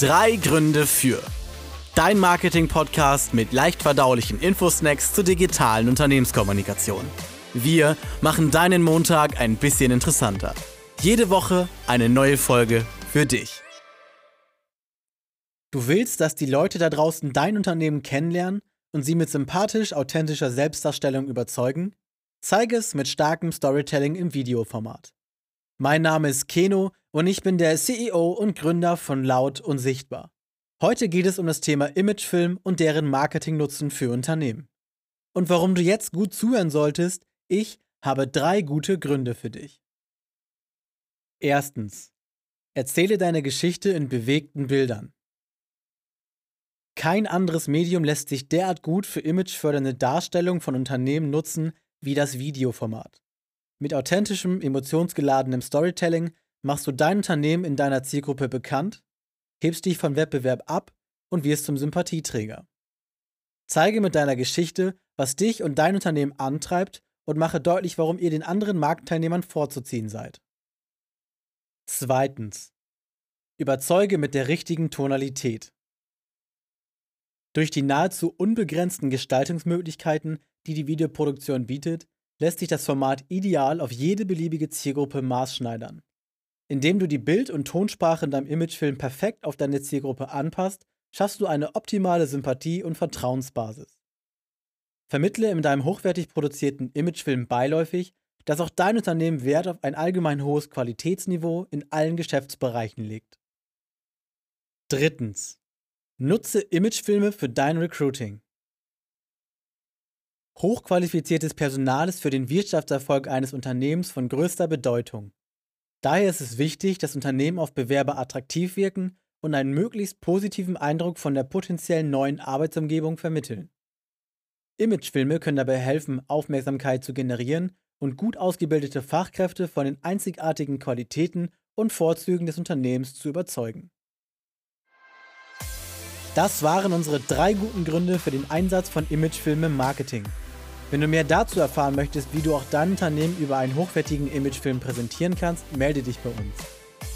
Drei Gründe für. Dein Marketing-Podcast mit leicht verdaulichen Infosnacks zur digitalen Unternehmenskommunikation. Wir machen deinen Montag ein bisschen interessanter. Jede Woche eine neue Folge für dich. Du willst, dass die Leute da draußen dein Unternehmen kennenlernen und sie mit sympathisch authentischer Selbstdarstellung überzeugen? Zeige es mit starkem Storytelling im Videoformat. Mein Name ist Keno und ich bin der CEO und Gründer von Laut und Sichtbar. Heute geht es um das Thema Imagefilm und deren Marketingnutzen für Unternehmen. Und warum du jetzt gut zuhören solltest, ich habe drei gute Gründe für dich. Erstens. Erzähle deine Geschichte in bewegten Bildern. Kein anderes Medium lässt sich derart gut für imagefördernde Darstellung von Unternehmen nutzen wie das Videoformat. Mit authentischem, emotionsgeladenem Storytelling machst du dein Unternehmen in deiner Zielgruppe bekannt, hebst dich vom Wettbewerb ab und wirst zum Sympathieträger. Zeige mit deiner Geschichte, was dich und dein Unternehmen antreibt und mache deutlich, warum ihr den anderen Marktteilnehmern vorzuziehen seid. Zweitens. Überzeuge mit der richtigen Tonalität. Durch die nahezu unbegrenzten Gestaltungsmöglichkeiten, die die Videoproduktion bietet, lässt sich das Format ideal auf jede beliebige Zielgruppe maßschneidern. Indem du die Bild- und Tonsprache in deinem Imagefilm perfekt auf deine Zielgruppe anpasst, schaffst du eine optimale Sympathie- und Vertrauensbasis. Vermittle in deinem hochwertig produzierten Imagefilm beiläufig, dass auch dein Unternehmen Wert auf ein allgemein hohes Qualitätsniveau in allen Geschäftsbereichen legt. Drittens. Nutze Imagefilme für dein Recruiting. Hochqualifiziertes Personal ist für den Wirtschaftserfolg eines Unternehmens von größter Bedeutung. Daher ist es wichtig, dass Unternehmen auf Bewerber attraktiv wirken und einen möglichst positiven Eindruck von der potenziellen neuen Arbeitsumgebung vermitteln. Imagefilme können dabei helfen, Aufmerksamkeit zu generieren und gut ausgebildete Fachkräfte von den einzigartigen Qualitäten und Vorzügen des Unternehmens zu überzeugen. Das waren unsere drei guten Gründe für den Einsatz von Imagefilmen im Marketing. Wenn du mehr dazu erfahren möchtest, wie du auch dein Unternehmen über einen hochwertigen Imagefilm präsentieren kannst, melde dich bei uns.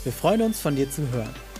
Wir freuen uns, von dir zu hören.